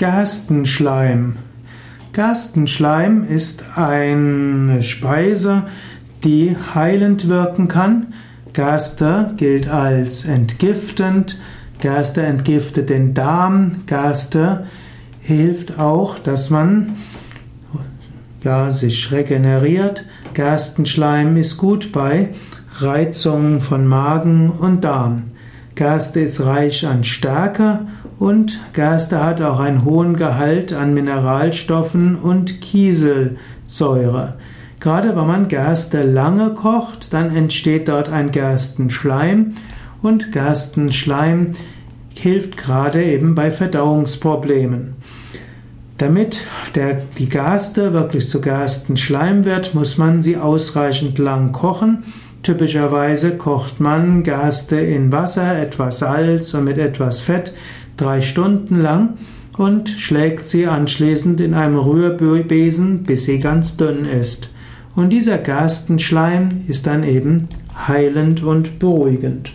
Gerstenschleim. Gerstenschleim ist eine Speise, die heilend wirken kann. Gerste gilt als entgiftend. Gerste entgiftet den Darm. Gerste hilft auch, dass man ja, sich regeneriert. Gerstenschleim ist gut bei Reizungen von Magen und Darm. Gerste ist reich an Stärke und Gerste hat auch einen hohen Gehalt an Mineralstoffen und Kieselsäure. Gerade wenn man Gerste lange kocht, dann entsteht dort ein Gerstenschleim und Gerstenschleim hilft gerade eben bei Verdauungsproblemen. Damit der, die Gerste wirklich zu Gerstenschleim wird, muss man sie ausreichend lang kochen. Typischerweise kocht man Gerste in Wasser, etwas Salz und mit etwas Fett drei Stunden lang und schlägt sie anschließend in einem Rührbesen, bis sie ganz dünn ist. Und dieser Gerstenschleim ist dann eben heilend und beruhigend.